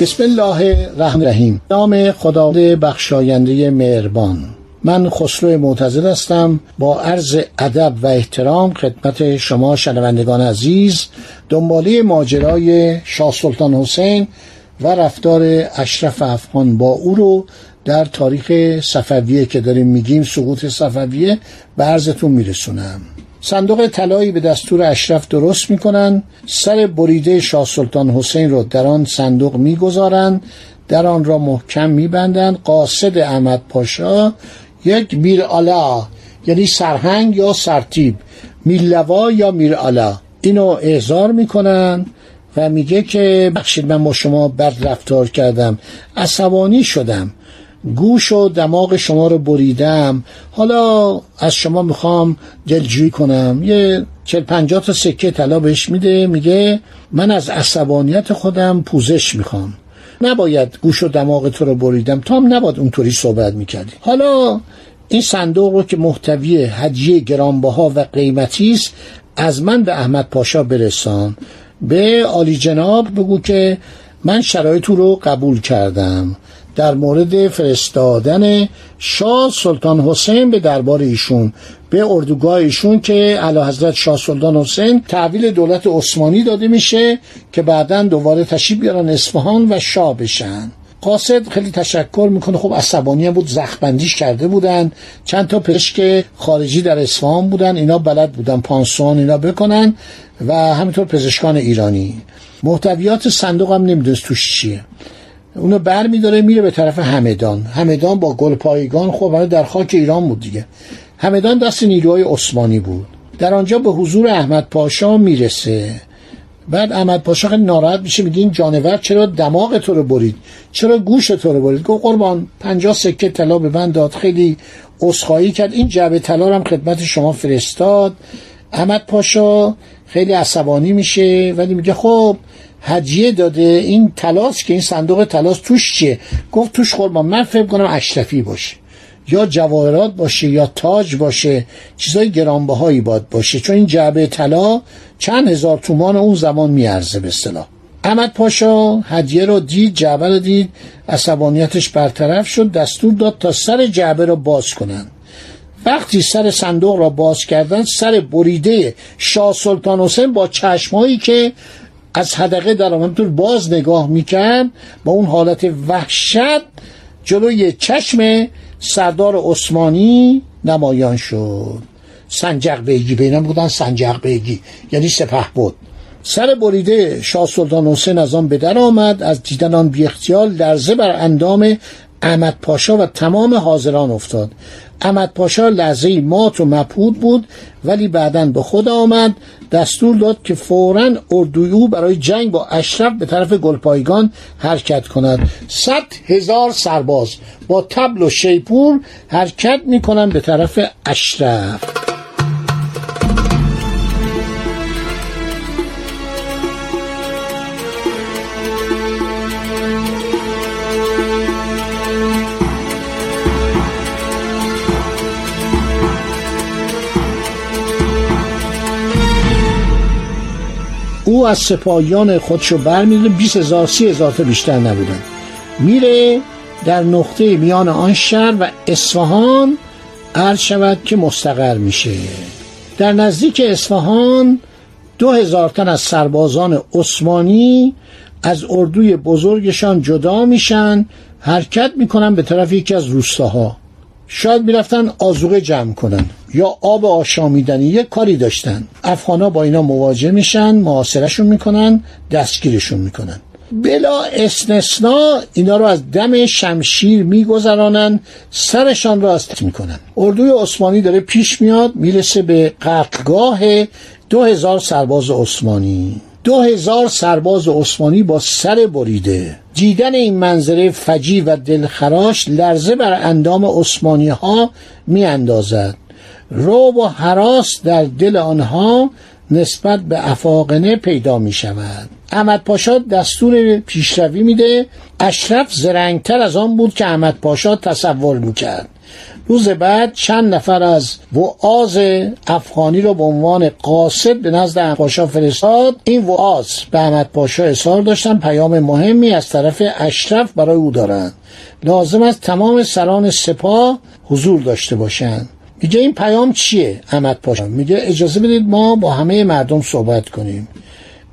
بسم الله الرحمن الرحیم. نام خداوند بخشاینده مهربان. من خسرو معتزد هستم. با عرض ادب و احترام خدمت شما شنوندگان عزیز دنباله ماجرای شاه سلطان حسین و رفتار اشرف افغان با او رو در تاریخ صفویه که داریم میگیم سقوط صفویه به عرضتون میرسونم. صندوق طلایی به دستور اشرف درست می‌کنن. سر بریده شاه سلطان حسین رو در آن صندوق می‌گذارند در آن را محکم میبندند قاصد احمد پاشا یک میرعلا یعنی سرهنگ یا سرتیب میلوا یا میرعلا اینو احضار می‌کنن و میگه که بخشید من با شما بد رفتار کردم عصبانی شدم. گوش و دماغ شما رو بریدم. حالا از شما می‌خوام دلجویی کنم. یه چل پنجاه تا سکه طلا بهش میده میگه من از عصبانیت خودم پوزش می‌خوام. نباید گوش و دماغ تو رو بریدم. تو هم نباید اونطوری صحبت می‌کردی. حالا این صندوق رو که محتوی هدیه گرانبها و قیمتی است از من به احمد پاشا برسان. به عالی جناب بگو که من شرایط رو قبول کردم. در مورد فرستادن شاه سلطان حسین به دربار ایشون به اردوگاه ایشون که علا حضرت شاه سلطان حسین تحویل دولت عثمانی داده میشه که بعدا دوباره تشریف بیارن اصفهان و شاه بشن. قاصد خیلی تشکر می‌کنه. خب عصبانی بود زخبندیش کرده بودن. چند تا پزشک خارجی در اصفهان بودن. اینا بلد بودن پانسون اینا بکنن و همینطور پزشکان ایرانی. محتویات صندوق هم نمی‌دونست توش چیه. اونو بر میداره میره به طرف همدان. همدان با گل پایگان خب در خاک ایران بود دیگه. همدان دست نیروهای عثمانی بود. در آنجا به حضور احمد پاشا می‌رسه. بعد احمد پاشا خیلی ناراحت میشه میگه این جانور چرا دماغ تو رو برید؟ چرا گوش تو رو برید؟ گفت قربان پنجاه سکه طلا به من داد. خیلی عذرخواهی کرد. این جعبه طلا هم خدمت شما فرستاد. احمد پاشا خیلی عصبانی میشه ولی میگه خب هدیه داده. این تلاس که این صندوق تلاس توش چیه؟ گفت توش قربان من فکر کنم اشرفی باشه. یا جواهرات باشه یا تاج باشه. چیزای گرانبهایی باد باشه. چون این جعبه طلا چند هزار تومان اون زمان میارزه به اصطلاح. احمد پاشا هدیه رو دید جعبه رو دید. عصبانیتش برطرف شد. دستور داد تا سر جعبه رو باز کنن. وقتی سر صندوق را باز کردن سر بریده شاه سلطان حسین با چشمایی که از حدقه در باز نگاه می‌کرد با اون حالت وحشت جلوی چشم سردار عثمانی نمایان شد. سنجق بیگی بینم بودن سنجق بیگی یعنی سپه بود. سر بریده شاه سلطان حسین از آن به در آمد از دیدن آن بی اختیال لرزه بر اندام احمد پاشا و تمام حاضران افتاد. احمد پاشا لحظه مات و مبهود بود ولی بعدا به خود آمد دستور داد که فورا اردوی او برای جنگ با اشرف به طرف گلپایگان حرکت کند. صد هزار سرباز با تبل و شیپور حرکت می‌کنند به طرف اشرف. او از سپاهیان خودشو برمیده 20 هزار سی هزار تا بیشتر نبودن. میره در نقطه میان آن شهر و اصفهان عرض شود که مستقر میشه. در نزدیک اصفهان دو هزار تن از سربازان عثمانی از اردوی بزرگشان جدا میشن. حرکت می‌کنن به طرف یکی از روستاها. شاید می‌رفتن آزوقه جمع کنن یا آب آشامیدنی یک کاری داشتن. افغانا با اینا مواجه میشن محاصرشون می‌کنن دستگیرشون می‌کنن. بلا استثنا اینا رو از دم شمشیر میگذرانن سرشان را است می‌کنن. اردوی عثمانی داره پیش میاد می‌رسه به قتلگاه دو هزار سرباز عثمانی. دو هزار سرباز عثمانی با سر بریده. دیدن این منظره فجی و دلخراش لرزه بر اندام عثمانی ها می اندازد رو و حراس در دل آنها نسبت به افاقنه پیدا می شود احمد پاشا دستور پیشروی میده. اشرف زرنگتر از آن بود که احمد پاشا تصور می‌کرد. روز بعد چند نفر از وعاز افغانی را به عنوان قاصد به نزد احمد پاشا فرستاد. این وعاز به احمد پاشا اصرار داشتن پیام مهمی از طرف اشرف برای او دارند لازم است تمام سران سپاه حضور داشته باشند میگه این پیام چیه؟ احمد پاشا میگه اجازه بدید ما با همه مردم صحبت کنیم.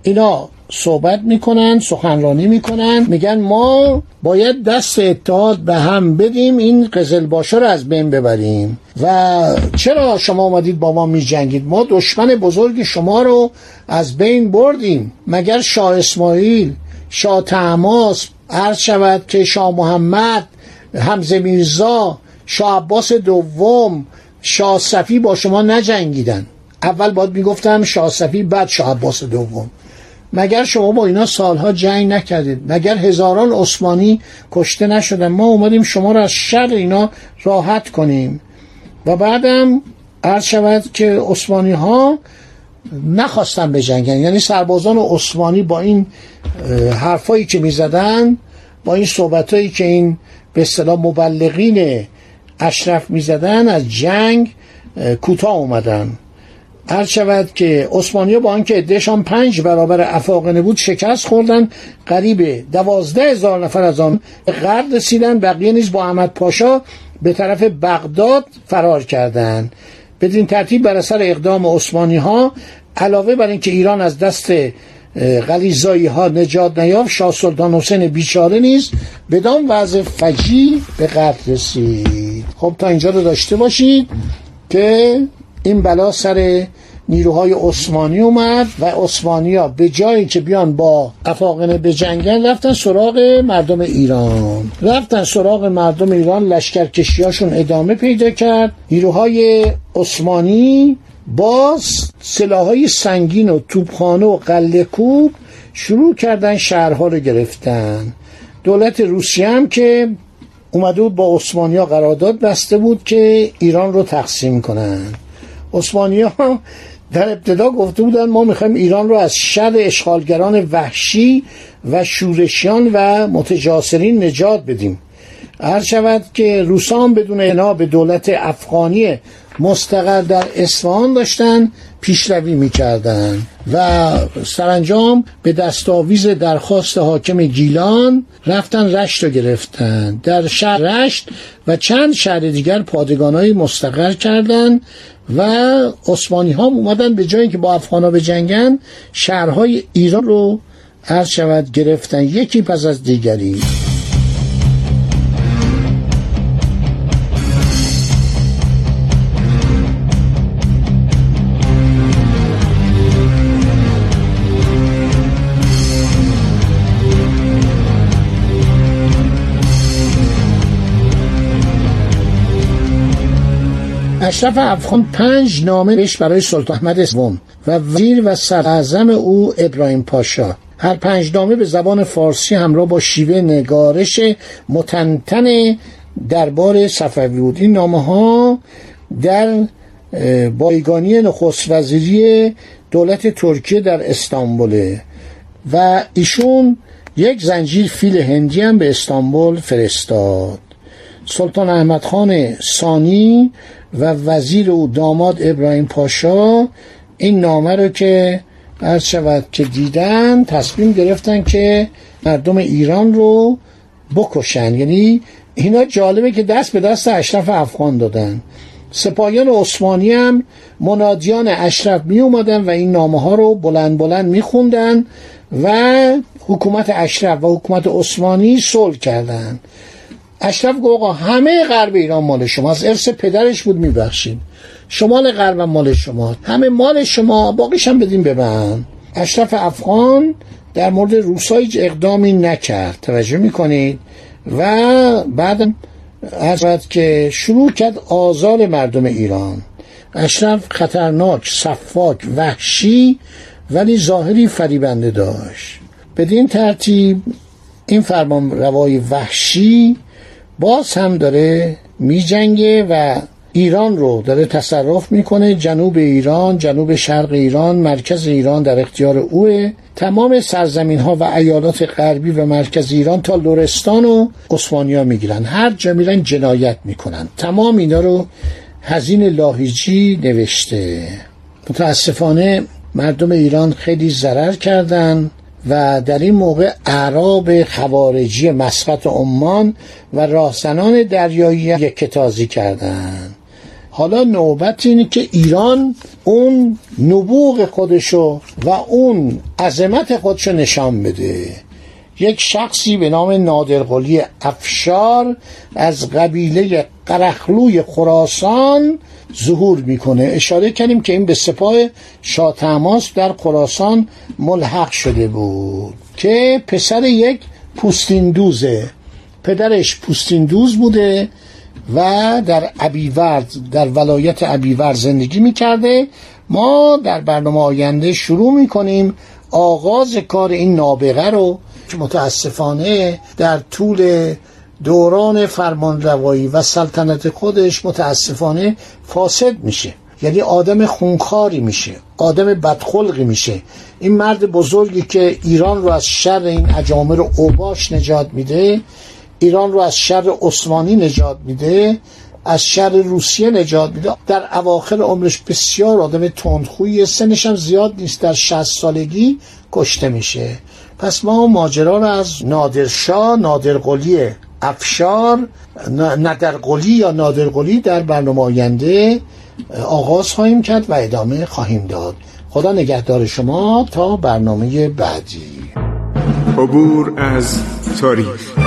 اینا صحبت می‌کنن سخنرانی می‌کنن. میگن ما باید دست اتحاد به هم بدیم این قزلباشا رو از بین ببریم. و چرا شما آمدید با ما میجنگید؟ ما دشمن بزرگ شما رو از بین بردیم. مگر شاه اسماعیل شاه تماس عرض شود که شاه محمد حمزه میرزا شاه عباس دوم شاه صفی با شما نجنگیدن. اول باید می‌گفتم شاه صفی بعد شاه عباس دوم. مگر شما با اینا سالها جنگ نکردید؟ مگر هزاران عثمانی کشته نشدن؟ ما اومدیم شما را از شر اینا راحت کنیم. و بعدم عرض شود که عثمانی ها نخواستن بجنگن. یعنی سربازان عثمانی با این حرفایی که می‌زدن با این صحبتایی که این به اصطلاح مبلغین اشرف می‌زدن از جنگ کوتاه اومدن. هر شود که عثمانی با آنکه عدهشان پنج برابر افاقنه بود شکست خوردن قریب دوازده هزار نفر از آن غرب رسیدن بقیه نیز با احمد پاشا به طرف بغداد فرار کردند. بدین ترتیب بر اثر اقدام عثمانی ها علاوه بر اینکه ایران از دست غلیزایی ها نجات نیافت شاه سلطان حسین بیچاره نیز بدان وضع فجی به قتل رسید. خب تا اینجا رو داشته باشید که این بلا سر نیروهای عثمانی اومد و ها به جایی که بیان با افاقنه به جنگن رفتن سراغ مردم ایران. رفتن سراغ مردم ایران لشکرکشیاشون ادامه پیدا کرد. نیروهای عثمانی باز سلاحهای سنگین و توپخانه و قله کوب شروع کردن شهرها رو گرفتن. دولت روسیه هم که اومده بود با عثمانی ها قرارداد بسته بود که ایران رو تقسیم کنند عثمانی ها در ابتدا گفته بودن ما می‌خوایم ایران رو از شر اشغالگران وحشی و شورشیان و متجاسرین نجات بدیم. هر شود که روسان بدون انا به دولت افغانی مستقر در اصفهان داشتن پیشروی می‌کردن و سرانجام به دستاویز درخواست حاکم گیلان رفتن رشت رو گرفتن. در شهر رشت و چند شهر دیگر پادگانهایی مستقر کردند و عثمانی ها اومدن به جایی که با افغان ها جنگن شهرهای ایران رو عرض شود گرفتن. یکی پس از دیگری. اشرف افغان پنج نامه بهش برای سلطان احمد سوم و وزیر و سرعظم او ابراهیم پاشا. هر پنج نامه به زبان فارسی همراه با شیوه نگارش متنتن دربار صفوی بود این نامه ها در بایگانی نخست وزیری دولت ترکیه در استانبوله و ایشون یک زنجیر فیل هندی هم به استانبول فرستاد. سلطان احمد خان ثانی و وزیر و داماد ابراهیم پاشا این نامه رو که عرض شود که دیدن تصمیم گرفتن که مردم ایران رو بکشن. یعنی اینا جالبه که دست به دست اشرف افغان دادن. سپاهیان عثمانی هم منادیان اشرف می اومدن و این نامه ها رو بلند بلند می خوندن و حکومت اشرف و حکومت عثمانی صلح کردند اشرف گفت آقا همه غرب ایران مال شما از ارث پدرش بود میبخشید. شمال غرب مال شما همه مال شما باقیش هم بدین به من. اشرف افغان در مورد روسایی اقدامی نکرد. توجه می‌کنید؟ و بعد از که شروع کرد آزار مردم ایران. اشرف خطرناک صفاک وحشی ولی ظاهری فریبنده داشت. بدین ترتیب این فرمان روای وحشی باز هم داره میجنگه و ایران رو داره تصرف می‌کنه. جنوب ایران جنوب شرق ایران مرکز ایران در اختیار اوه. تمام سرزمین ها و ایالات غربی و مرکز ایران تا لورستان و عثمانیا می‌گیرن. هر جا میرن جنایت می‌کنن. تمام اینا رو هزین لاهیجی نوشته. متاسفانه مردم ایران خیلی ضرر کردن. و در این موقع اعراب خوارجی مسقط عمان و راهزنان دریایی یکتازی کردند حالا نوبت اینه که ایران اون نبوغ خودشو و اون عظمت خودشو نشان بده. یک شخصی به نام نادرقلی افشار از قبیله قرخلوی خراسان ظهور می‌کنه. اشاره کردیم که این به سپاه شاه در خراسان ملحق شده بود که پسر یک پوستین دوزه پدرش پوستین دوز بوده و در عبیورد در ولایت عبیورد زندگی می‌کرده. ما در برنامه آینده شروع می‌کنیم آغاز کار این نابغه رو که متاسفانه در طول دوران فرمانروایی و سلطنت خودش متاسفانه فاسد میشه. یعنی آدم خونخاری میشه آدم بدخلقی میشه. این مرد بزرگی که ایران رو از شر این اجامر اوباش نجات میده ایران رو از شر عثمانی نجات میده از شر روسیه نجات میده. در اواخر عمرش بسیار آدم تندخویی سنش هم زیاد نیست در 60 سالگی کشته میشه. پس ما ماجرا رو از نادرشاه نادرقلی افشار ندرقلی یا نادرقلی در برنامه آینده آغاز خواهیم کرد و ادامه خواهیم داد. خدا نگهدار شما تا برنامه بعدی. عبور از تاریخ.